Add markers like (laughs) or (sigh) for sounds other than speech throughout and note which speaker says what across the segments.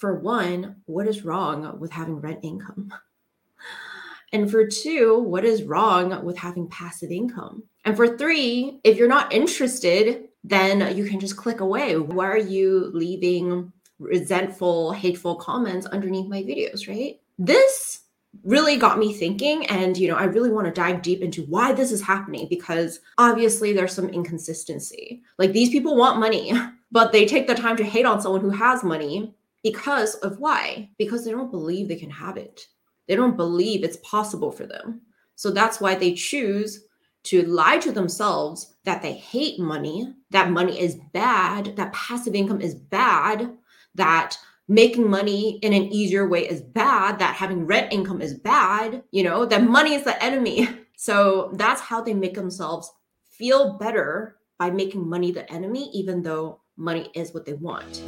Speaker 1: for one, what is wrong with having rent income? (laughs) And for two, what is wrong with having passive income? And for three, if you're not interested, then you can just click away. Why are you leaving resentful, hateful comments underneath my videos, right? This really got me thinking and you know i really want to dive deep into why this is happening because obviously there's some inconsistency like these people want money (laughs) but they take the time to hate on someone who has money because of why because they don't believe they can have it they don't believe it's possible for them so that's why they choose to lie to themselves that they hate money that money is bad that passive income is bad that making money in an easier way is bad, that having rent income is bad, you know, that money is the enemy. (laughs) So that's how they make themselves feel better by making money the enemy, even though money is what they want.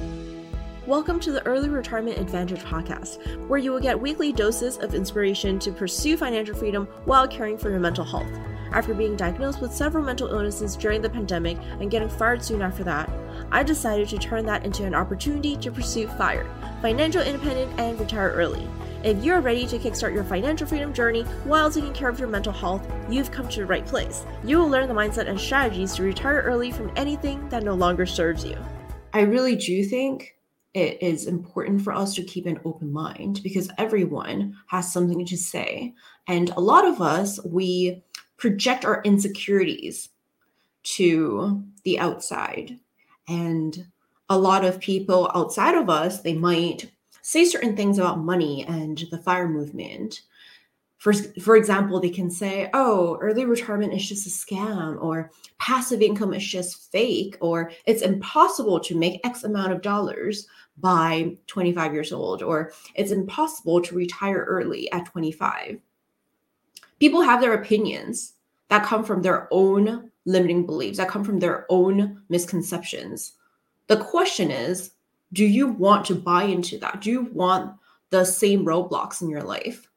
Speaker 2: Welcome to the Early Retirement Advantage podcast, where you will get weekly doses of inspiration to pursue financial freedom while caring for your mental health. After being diagnosed with several mental illnesses during the pandemic and getting fired soon after that, I decided to turn that into an opportunity to pursue FIRE, financial independence, and retire early. If you're ready to kickstart your financial freedom journey while taking care of your mental health, you've come to the right place. You will learn the mindset and strategies to retire early from anything that no longer serves you.
Speaker 1: I really do think it is important for us to keep an open mind because everyone has something to say. And a lot of us, we project our insecurities to the outside. And a lot of people outside of us, they might say certain things about money and the fire movement. For, for example, they can say, oh, early retirement is just a scam, or passive income is just fake, or it's impossible to make X amount of dollars by 25 years old, or it's impossible to retire early at 25 people have their opinions that come from their own limiting beliefs, that come from their own misconceptions. The question is do you want to buy into that? Do you want the same roadblocks in your life?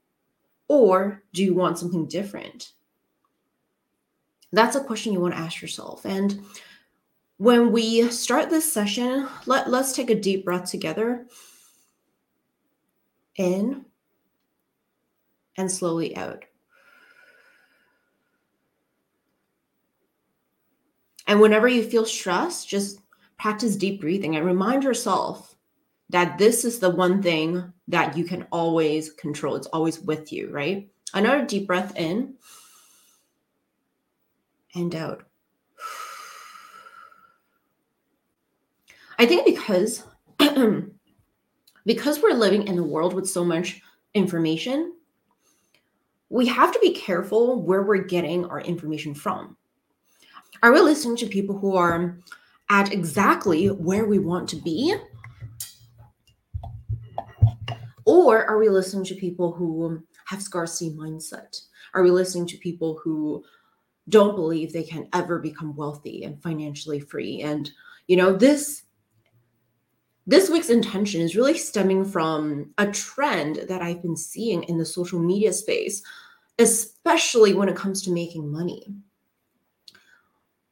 Speaker 1: Or do you want something different? That's a question you want to ask yourself. And when we start this session, let, let's take a deep breath together. In and slowly out. And whenever you feel stressed, just practice deep breathing and remind yourself that this is the one thing that you can always control. It's always with you, right? Another deep breath in and out. I think because (clears throat) because we're living in a world with so much information, we have to be careful where we're getting our information from are we listening to people who are at exactly where we want to be? Or are we listening to people who have scarcity mindset? Are we listening to people who don't believe they can ever become wealthy and financially free? And you know, this this week's intention is really stemming from a trend that I've been seeing in the social media space, especially when it comes to making money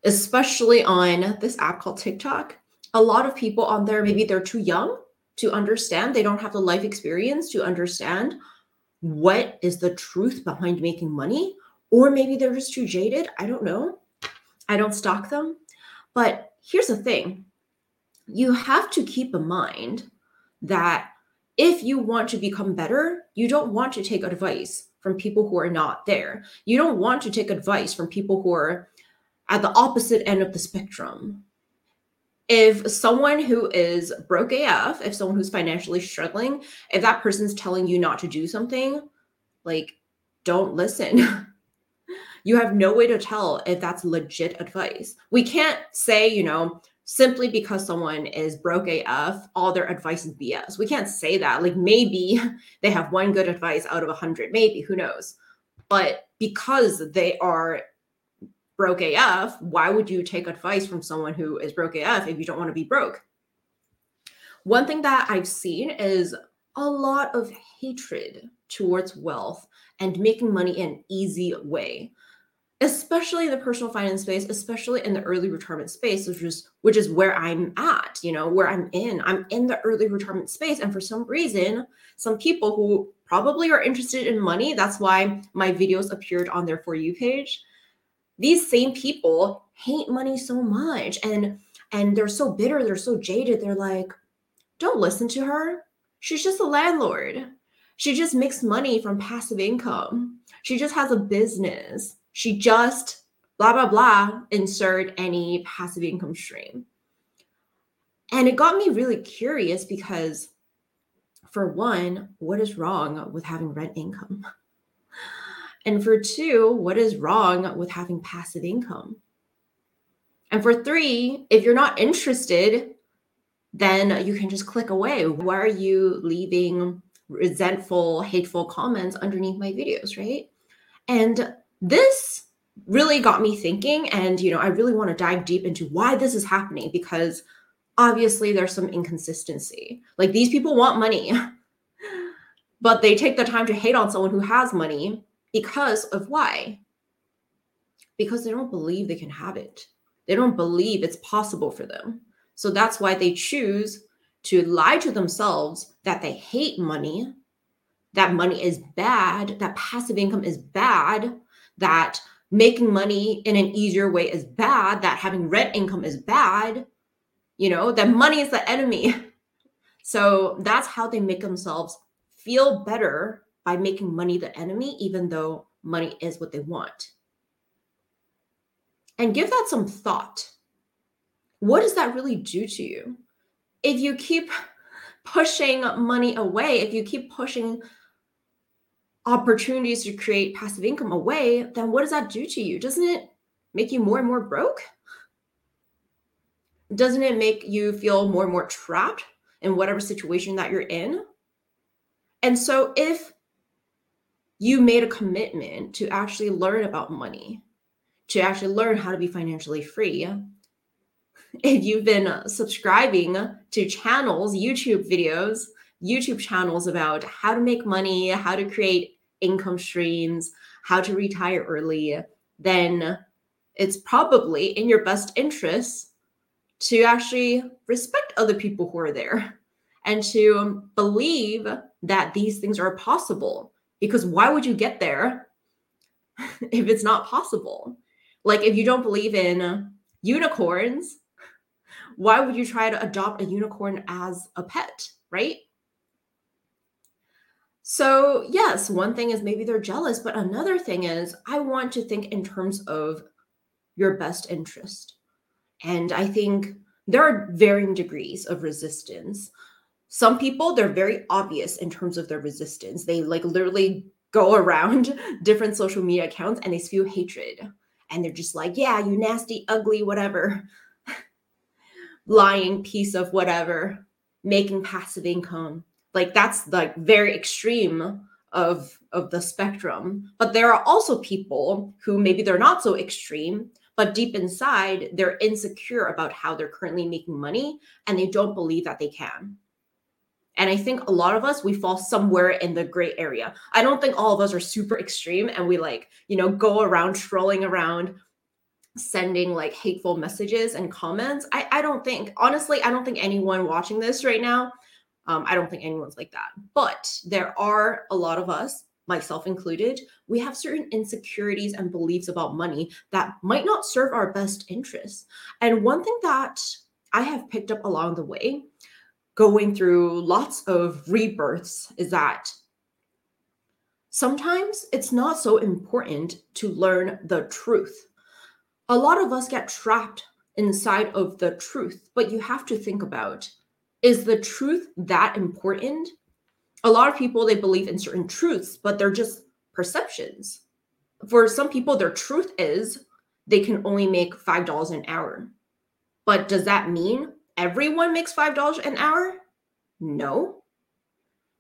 Speaker 1: especially on this app called TikTok. A lot of people on there, maybe they're too young to understand, they don't have the life experience to understand what is the truth behind making money, or maybe they're just too jaded. I don't know. I don't stalk them. But here's the thing you have to keep in mind that if you want to become better, you don't want to take advice from people who are not there. You don't want to take advice from people who are at the opposite end of the spectrum. If someone who is broke AF, if someone who's financially struggling, if that person's telling you not to do something, like don't listen. (laughs) you have no way to tell if that's legit advice. We can't say, you know, simply because someone is broke AF, all their advice is BS. We can't say that. Like maybe (laughs) they have one good advice out of a hundred, maybe, who knows? But because they are broke AF, why would you take advice from someone who is broke AF if you don't want to be broke? One thing that I've seen is a lot of hatred towards wealth and making money in an easy way. especially in the personal finance space, especially in the early retirement space, which is which is where I'm at, you know, where I'm in. I'm in the early retirement space. And for some reason, some people who probably are interested in money, that's why my videos appeared on their For You page. These same people hate money so much and and they're so bitter, they're so jaded. They're like, don't listen to her. She's just a landlord. She just makes money from passive income. She just has a business. She just blah, blah, blah, insert any passive income stream. And it got me really curious because, for one, what is wrong with having rent income? (laughs) And for two, what is wrong with having passive income? And for three, if you're not interested, then you can just click away. Why are you leaving resentful, hateful comments underneath my videos, right? And this really got me thinking. And, you know, I really want to dive deep into why this is happening because obviously there's some inconsistency. Like these people want money, (laughs) but they take the time to hate on someone who has money because of why? Because they don't believe they can have it. They don't believe it's possible for them. So that's why they choose to lie to themselves that they hate money, that money is bad, that passive income is bad, that making money in an easier way is bad, that having rent income is bad, you know, that money is the enemy. (laughs) So that's how they make themselves feel better by making money the enemy, even though money is what they want. And give that some thought. What does that really do to you? if you keep pushing money away, if you keep pushing opportunities to create passive income away, then what does that do to you? Doesn't it make you more and more broke? Doesn't it make you feel more and more trapped in whatever situation that you're in? And so if you made a commitment to actually learn about money, to actually learn how to be financially free, if you've been subscribing to channels, YouTube videos, YouTube channels about how to make money, how to create income streams, how to retire early, then it's probably in your best interest to actually respect other people who are there and to believe that these things are possible. Because why would you get there (laughs) if it's not possible? Like, if you don't believe in unicorns, why would you try to adopt a unicorn as a pet, right? So, yes, one thing is maybe they're jealous, but another thing is I want to think in terms of your best interest. And I think there are varying degrees of resistance. Some people, they're very obvious in terms of their resistance. They like literally go around (laughs) different social media accounts and they spew hatred. And they're just like, yeah, you nasty, ugly, whatever (laughs) lying piece of whatever, making passive income. Like that's like very extreme of of the spectrum. But there are also people who maybe they're not so extreme, but deep inside they're insecure about how they're currently making money and they don't believe that they can. And I think a lot of us, we fall somewhere in the gray area. I don't think all of us are super extreme and we like, you know, go around trolling around sending like hateful messages and comments. I, I don't think, honestly, I don't think anyone watching this right now, um, I don't think anyone's like that. But there are a lot of us, myself included, we have certain insecurities and beliefs about money that might not serve our best interests. And one thing that I have picked up along the way, going through lots of rebirths, is that sometimes it's not so important to learn the truth a lot of us get trapped inside of the truth, but you have to think about is the truth that important? A lot of people they believe in certain truths, but they're just perceptions. For some people, their truth is they can only make $5 an hour. But does that mean everyone makes $5 an hour? No.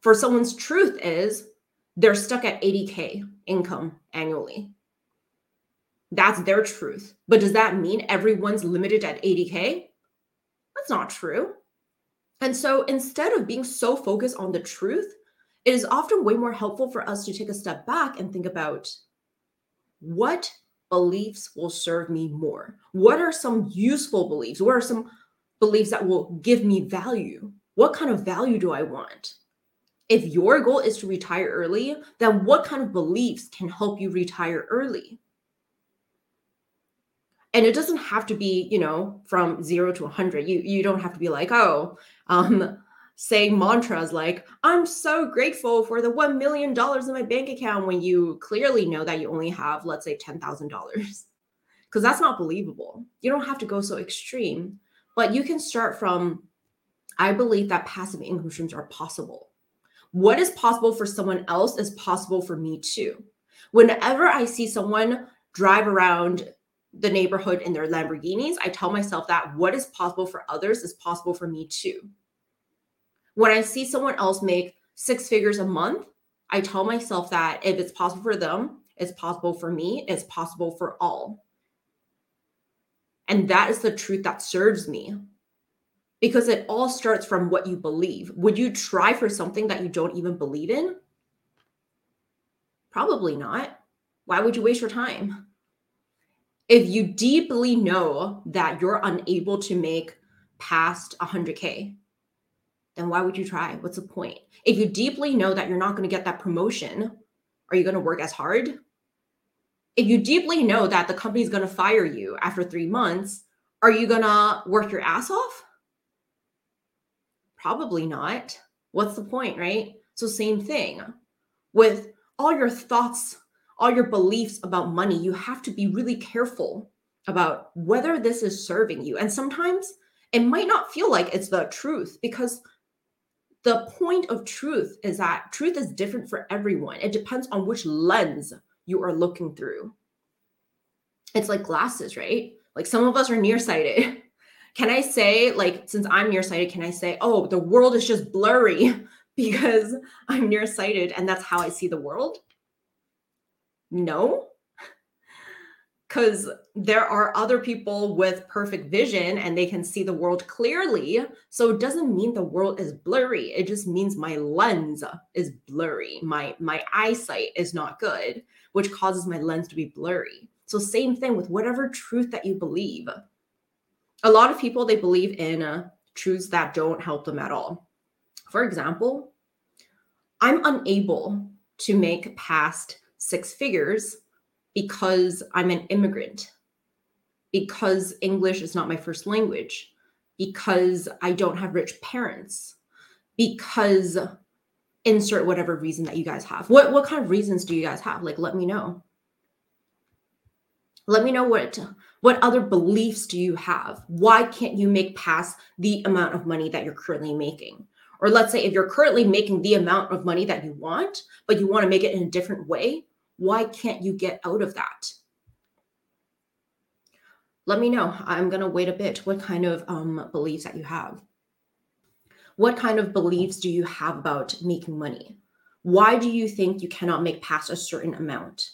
Speaker 1: For someone's truth is they're stuck at 80K income annually. That's their truth. But does that mean everyone's limited at 80K? That's not true. And so instead of being so focused on the truth, it is often way more helpful for us to take a step back and think about what beliefs will serve me more? What are some useful beliefs? What are some beliefs that will give me value? What kind of value do I want? If your goal is to retire early, then what kind of beliefs can help you retire early? And it doesn't have to be, you know, from zero to 100. You, you don't have to be like, oh, um, saying mantras like, I'm so grateful for the $1 million in my bank account when you clearly know that you only have, let's say, $10,000. Because that's not believable. You don't have to go so extreme, but you can start from, I believe that passive income streams are possible. What is possible for someone else is possible for me too. Whenever I see someone drive around the neighborhood in their Lamborghinis, I tell myself that what is possible for others is possible for me too. When I see someone else make six figures a month, I tell myself that if it's possible for them, it's possible for me, it's possible for all. And that is the truth that serves me because it all starts from what you believe. Would you try for something that you don't even believe in? Probably not. Why would you waste your time? If you deeply know that you're unable to make past 100K, then why would you try? What's the point? If you deeply know that you're not going to get that promotion, are you going to work as hard? If you deeply know that the company is going to fire you after three months, are you going to work your ass off? Probably not. What's the point, right? So, same thing with all your thoughts, all your beliefs about money, you have to be really careful about whether this is serving you. And sometimes it might not feel like it's the truth because the point of truth is that truth is different for everyone. It depends on which lens you are looking through. It's like glasses, right? Like some of us are nearsighted. (laughs) Can I say, like, since I'm nearsighted, can I say, oh, the world is just blurry (laughs) because I'm nearsighted and that's how I see the world? No, because there are other people with perfect vision and they can see the world clearly. So it doesn't mean the world is blurry. It just means my lens is blurry. My my eyesight is not good, which causes my lens to be blurry. So same thing with whatever truth that you believe. A lot of people they believe in uh, truths that don't help them at all. For example, I'm unable to make past six figures because I'm an immigrant, because English is not my first language, because I don't have rich parents, because insert whatever reason that you guys have. What what kind of reasons do you guys have? Like let me know. Let me know what what other beliefs do you have? Why can't you make past the amount of money that you're currently making? Or let's say if you're currently making the amount of money that you want, but you want to make it in a different way, why can't you get out of that? Let me know. I'm going to wait a bit. What kind of um, beliefs that you have? What kind of beliefs do you have about making money? Why do you think you cannot make past a certain amount?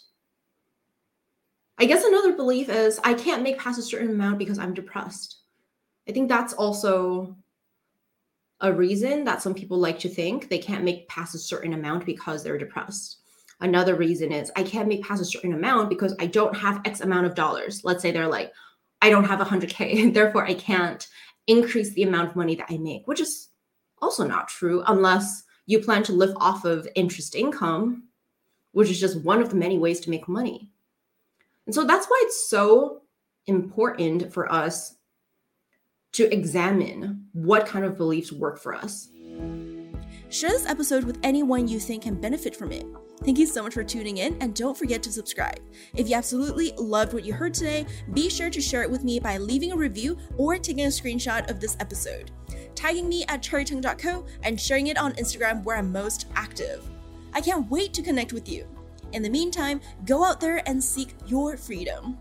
Speaker 1: I guess another belief is I can't make past a certain amount because I'm depressed. I think that's also a reason that some people like to think they can't make past a certain amount because they're depressed. Another reason is I can't make past a certain amount because I don't have X amount of dollars. Let's say they're like, I don't have 100K, (laughs) therefore I can't increase the amount of money that I make, which is also not true unless you plan to live off of interest income, which is just one of the many ways to make money. And so that's why it's so important for us to examine what kind of beliefs work for us.
Speaker 2: Share this episode with anyone you think can benefit from it. Thank you so much for tuning in, and don't forget to subscribe. If you absolutely loved what you heard today, be sure to share it with me by leaving a review or taking a screenshot of this episode, tagging me at cherrytung.co, and sharing it on Instagram where I'm most active. I can't wait to connect with you. In the meantime, go out there and seek your freedom.